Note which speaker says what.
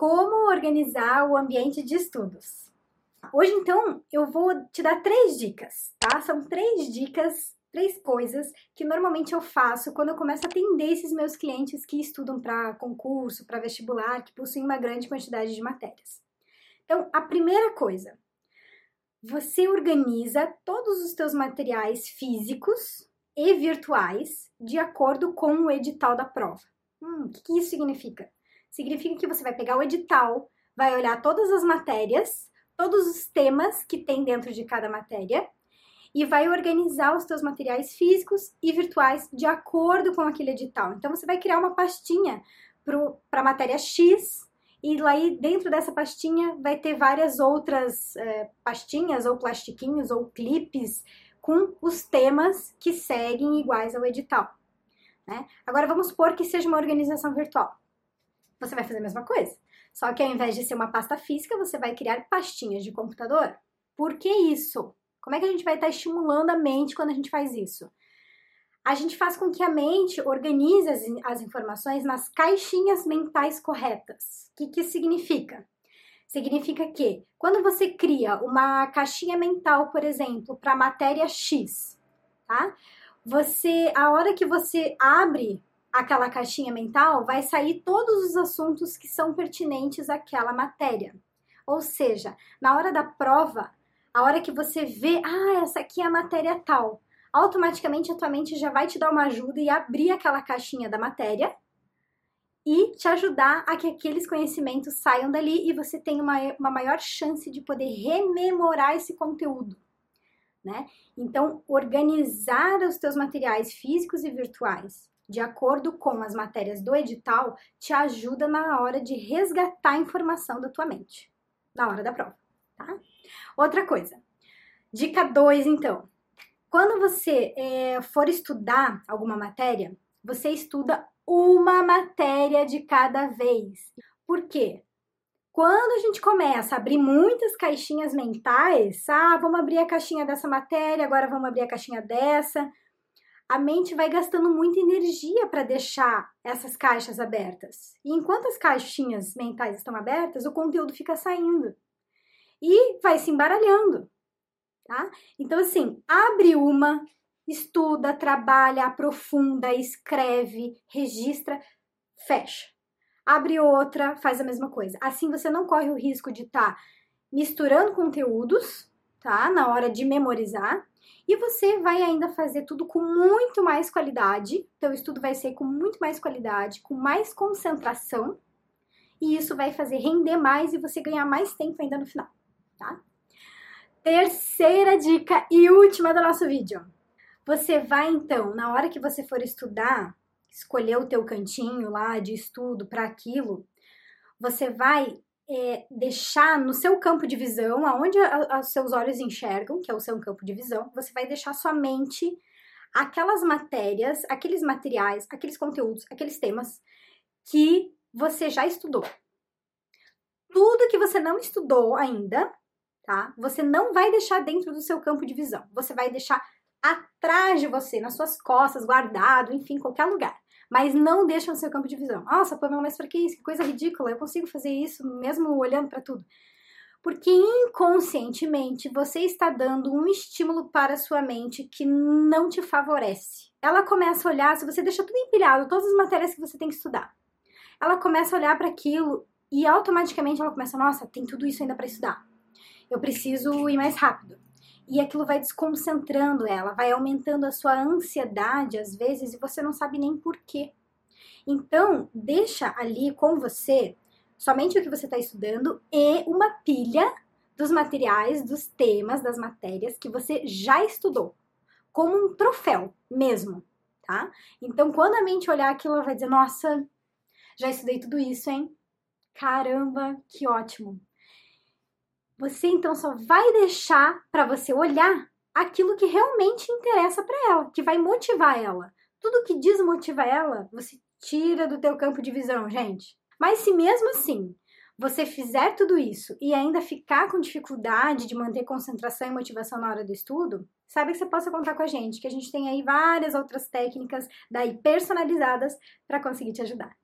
Speaker 1: como organizar o ambiente de estudos. Hoje, então, eu vou te dar três dicas, tá? São três dicas, três coisas que normalmente eu faço quando eu começo a atender esses meus clientes que estudam para concurso, para vestibular, que possuem uma grande quantidade de matérias. Então, a primeira coisa, você organiza todos os teus materiais físicos e virtuais de acordo com o edital da prova. Hum, o que isso significa? Significa que você vai pegar o edital, vai olhar todas as matérias, todos os temas que tem dentro de cada matéria e vai organizar os seus materiais físicos e virtuais de acordo com aquele edital. Então você vai criar uma pastinha para a matéria X e lá dentro dessa pastinha vai ter várias outras é, pastinhas ou plastiquinhos ou clipes com os temas que seguem iguais ao edital. Né? Agora vamos supor que seja uma organização virtual. Você vai fazer a mesma coisa, só que ao invés de ser uma pasta física, você vai criar pastinhas de computador. Por que isso? Como é que a gente vai estar estimulando a mente quando a gente faz isso? A gente faz com que a mente organize as, as informações nas caixinhas mentais corretas. O que, que significa? Significa que quando você cria uma caixinha mental, por exemplo, para a matéria X, tá? Você, a hora que você abre aquela caixinha mental, vai sair todos os assuntos que são pertinentes àquela matéria. Ou seja, na hora da prova, a hora que você vê, ah, essa aqui é a matéria tal, automaticamente a tua mente já vai te dar uma ajuda e abrir aquela caixinha da matéria e te ajudar a que aqueles conhecimentos saiam dali e você tenha uma, uma maior chance de poder rememorar esse conteúdo. Né? Então, organizar os teus materiais físicos e virtuais de acordo com as matérias do edital te ajuda na hora de resgatar a informação da tua mente, na hora da prova, tá? Outra coisa, dica 2 então. Quando você é, for estudar alguma matéria, você estuda uma matéria de cada vez. Por quê? Quando a gente começa a abrir muitas caixinhas mentais, ah, vamos abrir a caixinha dessa matéria, agora vamos abrir a caixinha dessa, a mente vai gastando muita energia para deixar essas caixas abertas. E enquanto as caixinhas mentais estão abertas, o conteúdo fica saindo e vai se embaralhando, tá? Então, assim, abre uma, estuda, trabalha, aprofunda, escreve, registra, fecha. Abre outra, faz a mesma coisa. Assim você não corre o risco de estar tá misturando conteúdos, tá? Na hora de memorizar e você vai ainda fazer tudo com muito mais qualidade. Então, o estudo vai ser com muito mais qualidade, com mais concentração. E isso vai fazer render mais e você ganhar mais tempo ainda no final, tá? Terceira dica e última do nosso vídeo. Você vai então, na hora que você for estudar, escolher o teu cantinho lá de estudo para aquilo, você vai é, deixar no seu campo de visão, aonde os seus olhos enxergam, que é o seu campo de visão, você vai deixar sua mente aquelas matérias, aqueles materiais, aqueles conteúdos, aqueles temas que você já estudou. Tudo que você não estudou ainda, tá? Você não vai deixar dentro do seu campo de visão. Você vai deixar atrás de você, nas suas costas, guardado, enfim, qualquer lugar mas não deixa no seu campo de visão. Nossa, Pamela, mas pra que isso? Que coisa ridícula, eu consigo fazer isso mesmo olhando para tudo. Porque inconscientemente você está dando um estímulo para a sua mente que não te favorece. Ela começa a olhar, se você deixa tudo empilhado, todas as matérias que você tem que estudar, ela começa a olhar para aquilo e automaticamente ela começa, nossa, tem tudo isso ainda para estudar. Eu preciso ir mais rápido e aquilo vai desconcentrando ela, vai aumentando a sua ansiedade às vezes e você não sabe nem por quê. Então, deixa ali com você somente o que você está estudando e uma pilha dos materiais, dos temas, das matérias que você já estudou, como um troféu mesmo, tá? Então, quando a mente olhar aquilo, ela vai dizer: Nossa, já estudei tudo isso, hein? Caramba, que ótimo! Você então só vai deixar para você olhar aquilo que realmente interessa para ela, que vai motivar ela. Tudo que desmotiva ela, você tira do teu campo de visão, gente. Mas se mesmo assim você fizer tudo isso e ainda ficar com dificuldade de manter concentração e motivação na hora do estudo, sabe que você possa contar com a gente, que a gente tem aí várias outras técnicas daí personalizadas para conseguir te ajudar.